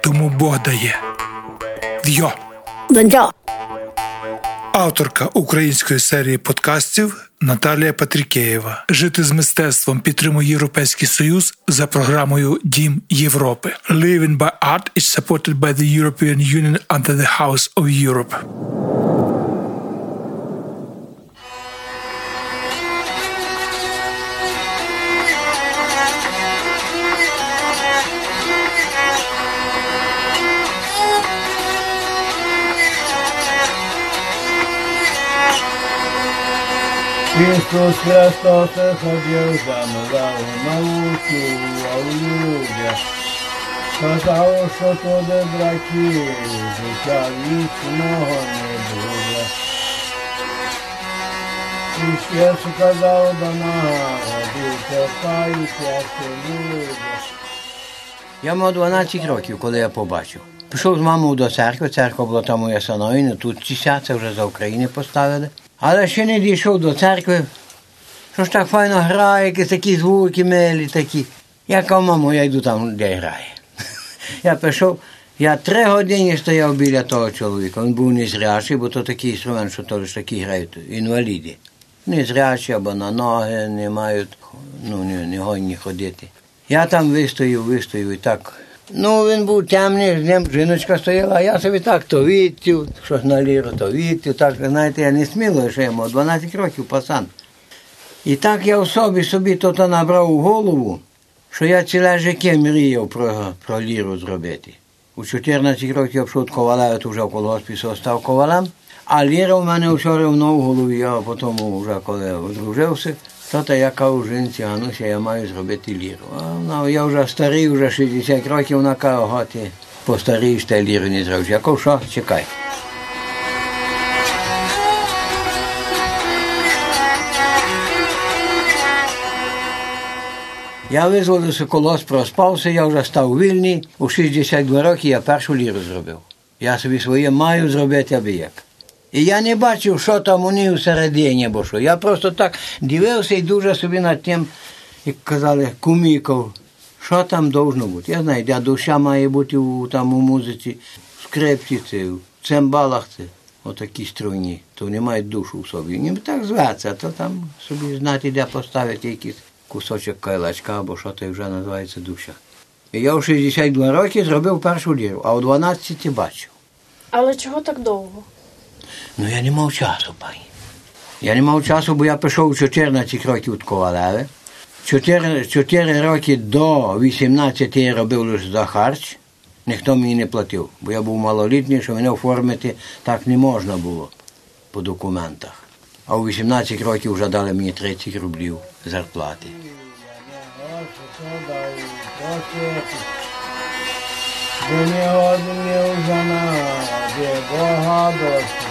тому Бог дає. В'йо! Донця, Авторка української серії подкастів Наталія Патрікеєва. Жити з мистецтвом підтримує Європейський Союз за програмою Дім Європи. Living by Art is supported by the European Union under the House of Europe. Ісус Христос ходив замирав науку, а у людях сказав, що туди братів, життя вічного не буде. І ще сказав до народу, кохайте люди. Я мав 12 років, коли я побачив. Пішов з мамою до церкви, церква була там моя санойна, тут тіся, це вже за України поставили. Але ще не дійшов до церкви. Що ж так файно грає, якісь такі звуки милі такі. Я кажу, мамо, я йду там, де грає. Я пішов, я три години стояв біля того чоловіка. Він був незрячий, бо то такий інструмент, що то такі грають, інваліди. Незрячі або на ноги не мають, ну, не, не гонні ходити. Я там вистою, вистою і так. Ну, він був темний, з ним жіночка стояла, а я собі так то відтів, щось на ліру, то відтів. Так, знаєте, я не сміло, що мав 12 років пасан. І так я в собі собі то то набрав у голову, що я ціле життя мріяв про, про ліру зробити. У 14 років я пішов від коваля, я тут вже в колгоспі став ковалем, а ліра в мене все рівно в голові, я потім вже коли одружився, то та я кажу жінці, Гануся, я маю зробити ліру. А вона, я вже старий, вже 60 років, вона каже, ого, ти постарієш, та ліру не зробиш. Я кажу, що, чекай. Я визволився колос, проспався, я вже став вільний. У 62 роки я першу ліру зробив. Я собі своє маю зробити аби як. І я не бачив, що там у них всередині, бо що. Я просто так дивився і дуже собі над тим, як казали, кумікав, що там должно бути. Я знаю, де душа має бути у, там у музиці, в скрипці, це, в цимбалах це, отакі струні, то вони мають душу в собі. Ніби так зветься, то там собі знати, де поставити якийсь кусочок кайлачка або що то вже називається душа. І я в 62 роки зробив першу ліру, а у 12 бачив. Але чого так довго? Ну я не мав часу, пані. Я не мав часу, бо я пішов у 14 років від Ковалеви. 4, 4 роки до 18 я робив за харч. Ніхто мені не платив, бо я був малолітній, що мене оформити так не можна було по документах. А у 18 років вже дали мені 30 рублів зарплати. Не один вже наде, Бога досить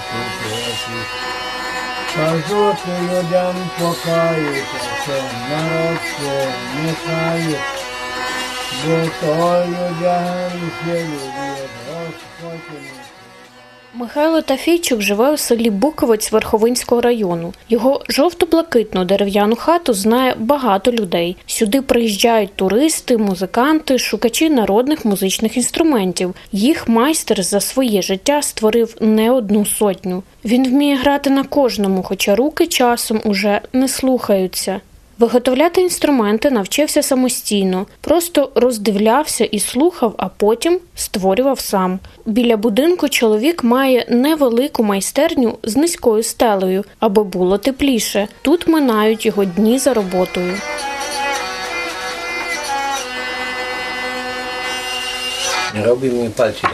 Кажуть людям покаються, народ це не кає, Михайло Тафійчук живе у селі Буковець Верховинського району. Його жовто-блакитну дерев'яну хату знає багато людей. Сюди приїжджають туристи, музиканти, шукачі народних музичних інструментів. Їх майстер за своє життя створив не одну сотню. Він вміє грати на кожному, хоча руки часом уже не слухаються. Виготовляти інструменти навчився самостійно, просто роздивлявся і слухав, а потім створював сам. Біля будинку чоловік має невелику майстерню з низькою стелею, аби було тепліше. Тут минають його дні за роботою. Мені пальці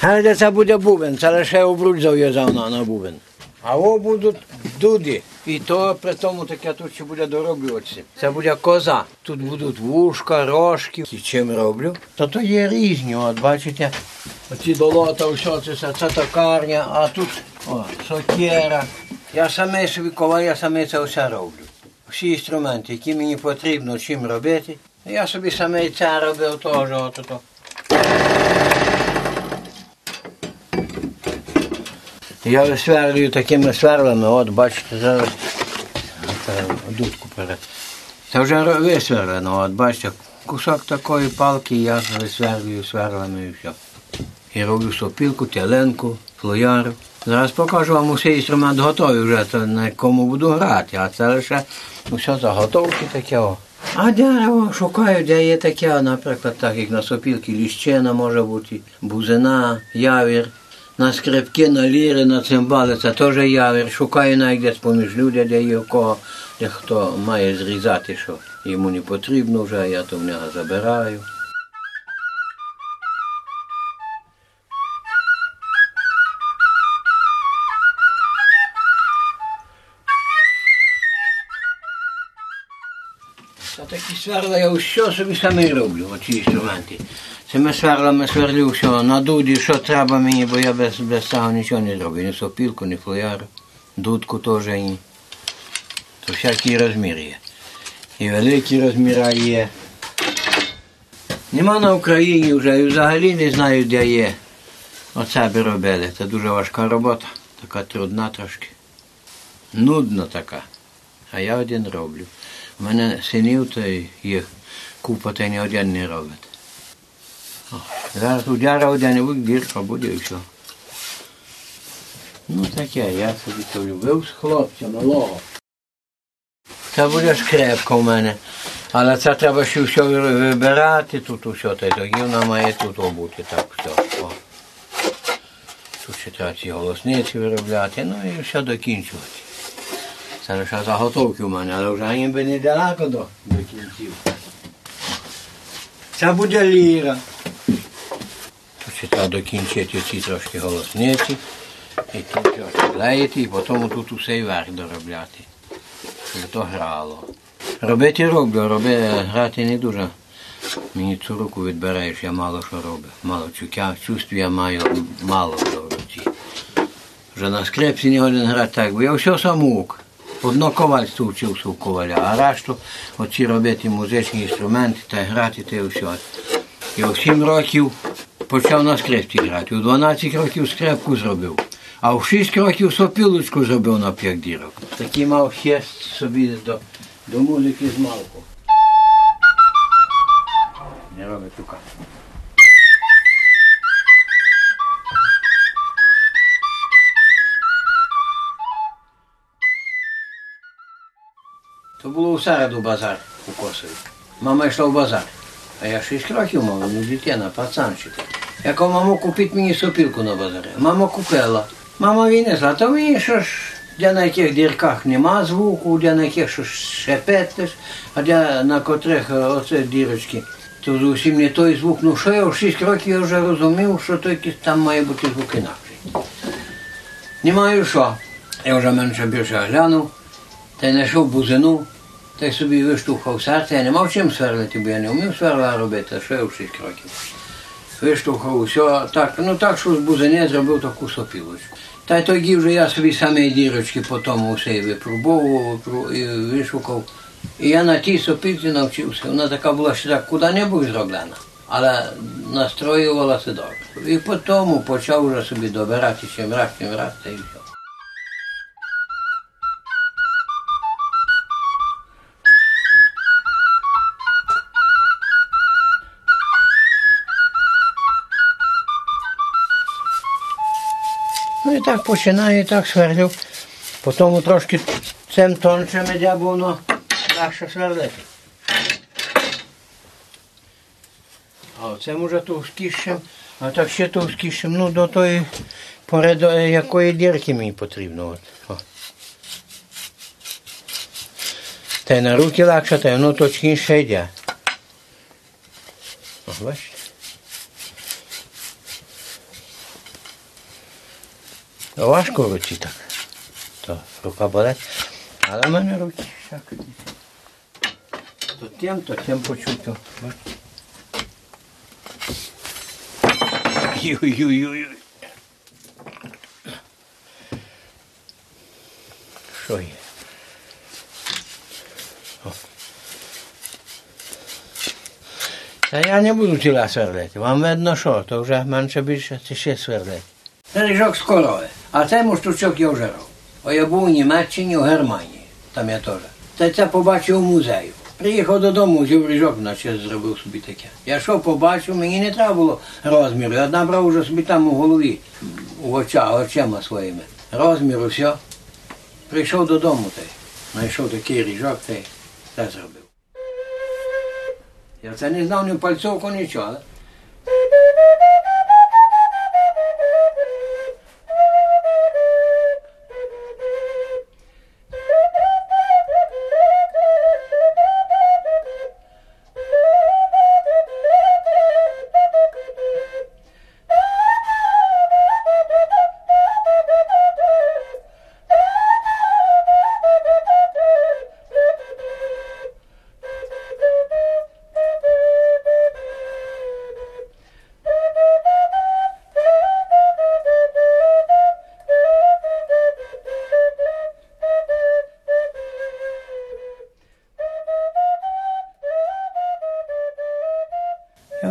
Але це буде бубен, це лише обруч зав'язав на, на бубен. А о будуть дуди. І то при тому таке тут ще буде дороблюватися. Це буде коза. Тут будуть вушка, рожки. І чим роблю? То то є різні, от бачите. Оці долота, все це, все, це токарня, а тут о, сокера. Я саме собі я саме це все роблю. Всі інструменти, які мені потрібно чим робити. Я собі саме це робив теж. От, от. Я висверлюю такими сверлами, от бачите, зараз дудку перед. Це вже висверлено, от бачите, кусок такої палки я висверлюю сверлами і все. І роблю сопілку, теленку, флояру. Зараз покажу вам усі інструмент готовий вже, то на кому буду грати, а це лише все заготовки таке. А дерево шукаю, де є таке, наприклад, так як на сопілки ліщина може бути, бузина, явір. На скрипки, на ліри, на цимбали, це теж явір. Шукаю навіть десь поміж людей, де є кого, де хто має зрізати, що йому не потрібно вже, я то в нього забираю. Та такі сверла я все собі самі роблю, оці інструменти. Цими сверлами сверлю все на дуді, що треба мені, бо я без, без цього нічого не зроблю. Ні сопілку, ні флояр, дудку теж ні. То всякий розмір є. І великі розміри є. Нема на Україні вже, і взагалі не знаю, де є. Оце би робили. Це дуже важка робота, така трудна трошки. Нудна така. А я один роблю. У мене синів то є купа, та ні один не робить. Зараз удяра один дірка буде і все. Ну таке, я собі то любив з хлопця малого. Це буде скрепка у мене. Але це треба ще все вибирати, тут усе, й тоді вона має тут бути, так все. О. Тут ще треба ці голосниці виробляти, ну і все докінчувати. Це лише заготовки у мене, але вже їм би не далеко до, до кінців. Це буде ліра. Треба докінчити ці трошки голосниці. І тут його клеїти, і потім тут усе верх доробляти. Щоб то грало. Робити роблю, роби, грати не дуже. Мені цю руку відбираєш, я мало що роблю. Мало чуття, чувств я маю мало в руці. Вже на скрепці не годен грати так, бо я все самоук. Одно ковальство вчився у коваля, а решту оці робити музичні інструменти та грати те все. І у 7 років почав на скрипці грати. У 12 років скрепку зробив. А в 6 років сопілочку зробив на 5 дірок. Такий мав хест собі до, до музики з малку. Не робить тука. То було у середу базар у Косові. Мама йшла в базар. А я 6 років мав, ну дитина, пацанчик. Я кажу, мамо, мені сопілку на базарі. Мама купила. Мама винесла, то мені що ж, де на яких дірках нема звуку, де на яких що ж шепетиш, а де на котрих оце дірочки. То зовсім не той звук. Ну що я в 6 років я вже розумів, що то якийсь там має бути звук інакший. Не маю що. Я вже менше більше глянув, та й знайшов бузину, та й собі виштовхав серце. Я не мав чим сверлити, бо я не вмів сверла робити, а що я в 6 років. Виштовхав усе, так, ну так, що з бузини зробив таку сопілочку. Та й тоді вже я собі самі дірочки по тому все випробовував і вишукав. І я на тій сопілці навчився. Вона така була ще так куди-небудь зроблена, але настроювалася добре. І по тому почав вже собі добирати чим раз, чим раз, та й все. Так починаю, так сверлю. Потім трошки цим тоншим іде, бо воно легше сверлити. А оцим уже товстішим, а так ще товстішим, ну до тої пори, до якої дірки мені потрібно. От. Та й на руки легше, та й воно точніше йде. Бачите? Важко в руці так. То рука болить. Але в мене руки всяк. То тим, то тим почуто. Ой-ой-ой. Що є? О. Та я не буду тіла сверлити. Вам видно що, то вже менше більше це ще сверлити. Це ріжок з корови. А цей муштучок я вже робив. О, я був у Німеччині, у Германії. Там я теж. Та це побачив у музею. Приїхав додому, взяв ріжок, наче зробив собі таке. Я що побачив, мені не треба було розміру. Я набрав уже собі там у голові, у очах, очима своїми. Розміру, все. Прийшов додому той. Знайшов такий ріжок, той це зробив. Я це не знав ні пальцовку, нічого.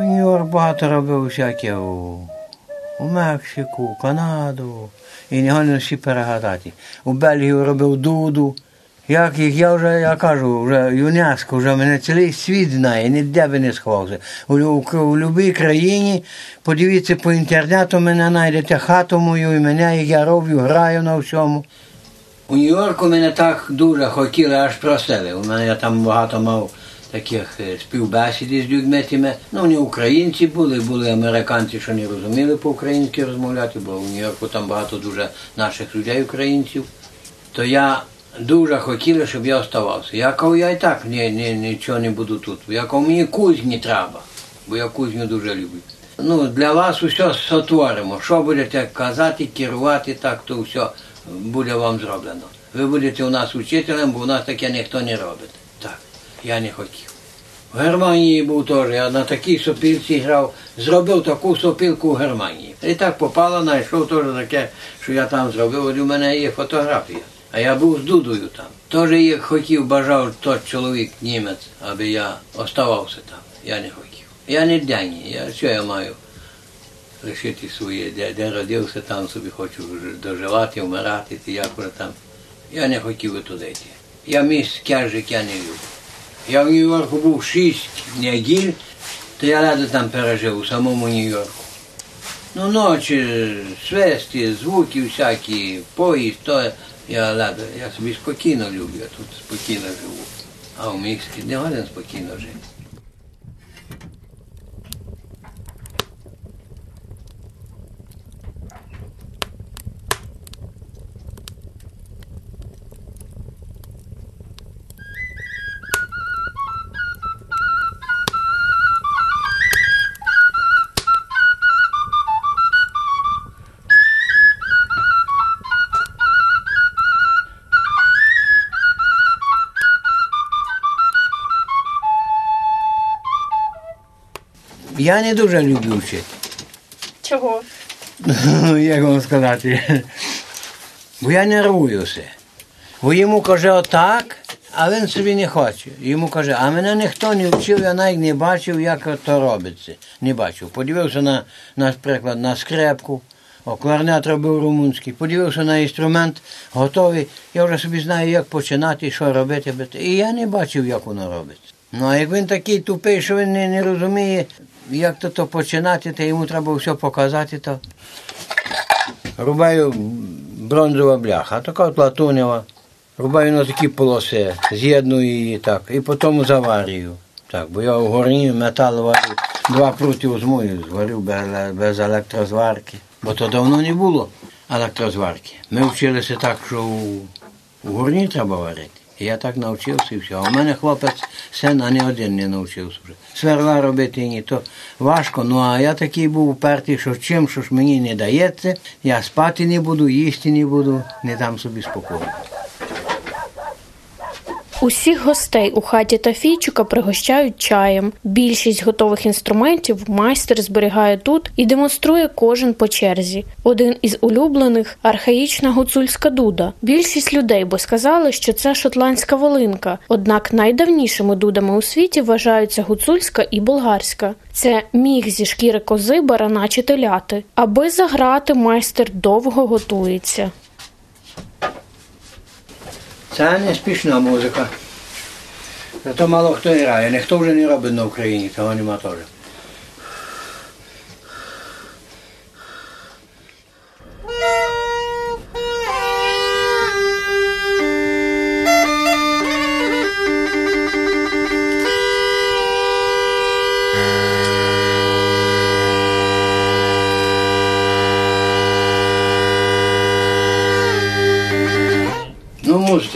Нью-Йорк багато робив всяке у, у Мексику, Канаду. І не гонно всі перегадати. У Бельгію робив дуду. Як їх, я вже я кажу, вже ЮНЕСКО, вже мене цілий світ знає, ніде би не сховався. У, у, у будь-якій країні, подивіться по інтернету, мене знайдете хату мою і мене, і я роблю, граю на всьому. У Нью-Йорку мене так дуже хотіли, аж просили. У мене я там багато мав таких е, співбесід з людьми. Ну, вони українці були, були американці, що не розуміли по-українськи розмовляти, бо у Нью-Йорку там багато дуже наших людей, українців. То я дуже хотіла, щоб я оставався. Я кажу, я і так ні, ні, нічого не буду тут. Я кажу, мені кузні треба, бо я кузню дуже люблю. Ну, для вас усе сотворимо. Що будете казати, керувати, так, то все буде вам зроблено. Ви будете у нас учителем, бо у нас таке ніхто не робить. Я не хотів. В Германії був теж, я на такій сопілці грав, зробив таку сопілку в Германії. І так попало, знайшов теж таке, що я там зробив, от у мене є фотографія. А я був з Дудою там. Теж як хотів, бажав той чоловік німець, аби я оставався там. Я не хотів. Я не дяні, я що я маю лишити своє, де, де родився, там собі хочу доживати, вмирати, ти як там. Я не хотів і туди йти. Я міське життя не люблю. Я в Нью-Йорку був шість неділь, то я радо там пережив у самому Нью-Йорку. Ну, ночі, свисти, звуки всякі, поїзд, то я радо, я собі спокійно люблю, я тут спокійно живу. А в місті не годен спокійно жити. Я не дуже люблю вчити. Чого? Ну, Як вам сказати? Бо я нервуюся. Бо йому каже отак, а він собі не хоче. Йому каже, а мене ніхто не вчив, я навіть не бачив, як то робиться. Не бачив. Подивився на, наприклад, на скрепку, о, кларнет робив румунський, подивився на інструмент, готовий. Я вже собі знаю, як починати, що робити. І я не бачив, як воно робиться. Ну, а як він такий тупий, що він не, не розуміє, як то, починати, то йому треба все показати, то рубаю бронзова бляха, така от латунева. Рубаю на такі полоси, з'єдную її так, і потім заварюю. Так, бо я в горні метал варю, два прути змою, зварю без, електрозварки. Бо то давно не було електрозварки. Ми вчилися так, що у горні треба варити. Я так навчився і все. У мене хлопець син, а не один не навчився вже. Сверла робити ні, то важко. Ну а я такий був упертий, що чим що ж мені не дається, я спати не буду, їсти не буду, не дам собі спокою. Усіх гостей у хаті Тафійчука пригощають чаєм. Більшість готових інструментів майстер зберігає тут і демонструє кожен по черзі. Один із улюблених архаїчна гуцульська дуда. Більшість людей би сказали, що це шотландська волинка. Однак найдавнішими дудами у світі вважаються гуцульська і болгарська. Це міг зі шкіри кози, барана чи теляти. Аби заграти, майстер довго готується. Це не спішна музика. Зато мало хто грає. Ніхто вже не робить на Україні, того нема теж.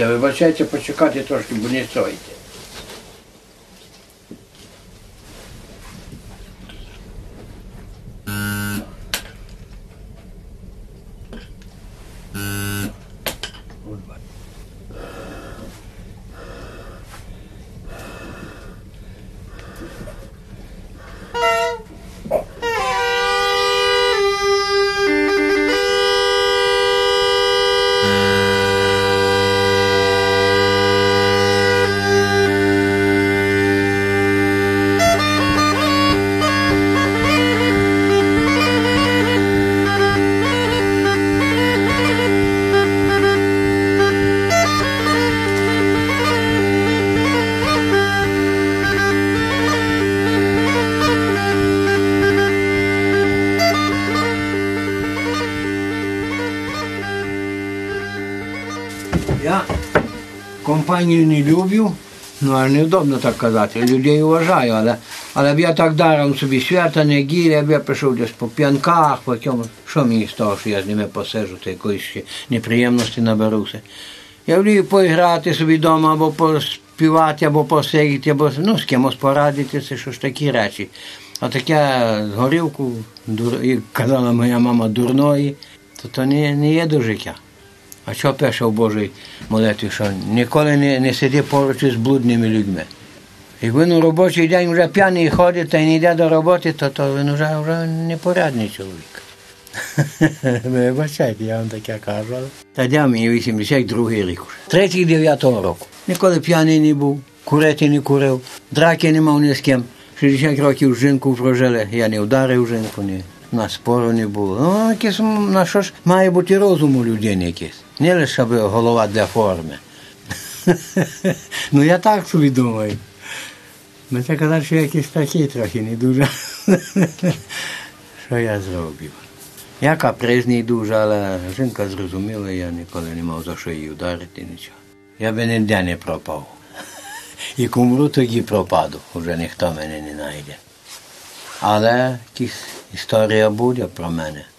Вибачайте, почекати трошки, бо не стоїте. Компанію не люблю, ну а неудобно так казати. Людей вважаю, але, але б я так даром собі свята, неділя, б я пішов десь по п'янках, по цьому. Що мені з того, що я з ними посижу, та якоїсь ще неприємності наберуся. Я волію поіграти собі вдома, або поспівати, або посидіти, або ну, з кимось порадитися, що ж такі речі. А таке горілку, дур, як казала моя мама, дурної, то то не, не є до життя. А що пише в Божій молитві, що ніколи не, не сиди поруч із блудними людьми. Як він у робочий день вже п'яний ходить та й не йде до роботи, то, то він вже, вже непорядний чоловік. Вибачайте, я вам таке кажу. Та дя мені 82 рік. 39-го року. Ніколи п'яний не був, курити не курив, драки не мав ні з ким. 60 років жінку прожили, я не вдарив жінку, ні. На спору не було. Ну, якийсь, на що ж має бути розум у людини якийсь. Не лише голова для форми. ну я так собі думаю. Ну це казати, що якийсь такий трохи не дуже. що я зробив? Я капризний дуже, але жінка зрозуміла, я ніколи не мав за що її вдарити нічого. Я би ніде не пропав. І кумру тоді пропаду, вже ніхто мене не знайде. Але якась історія буде про мене. –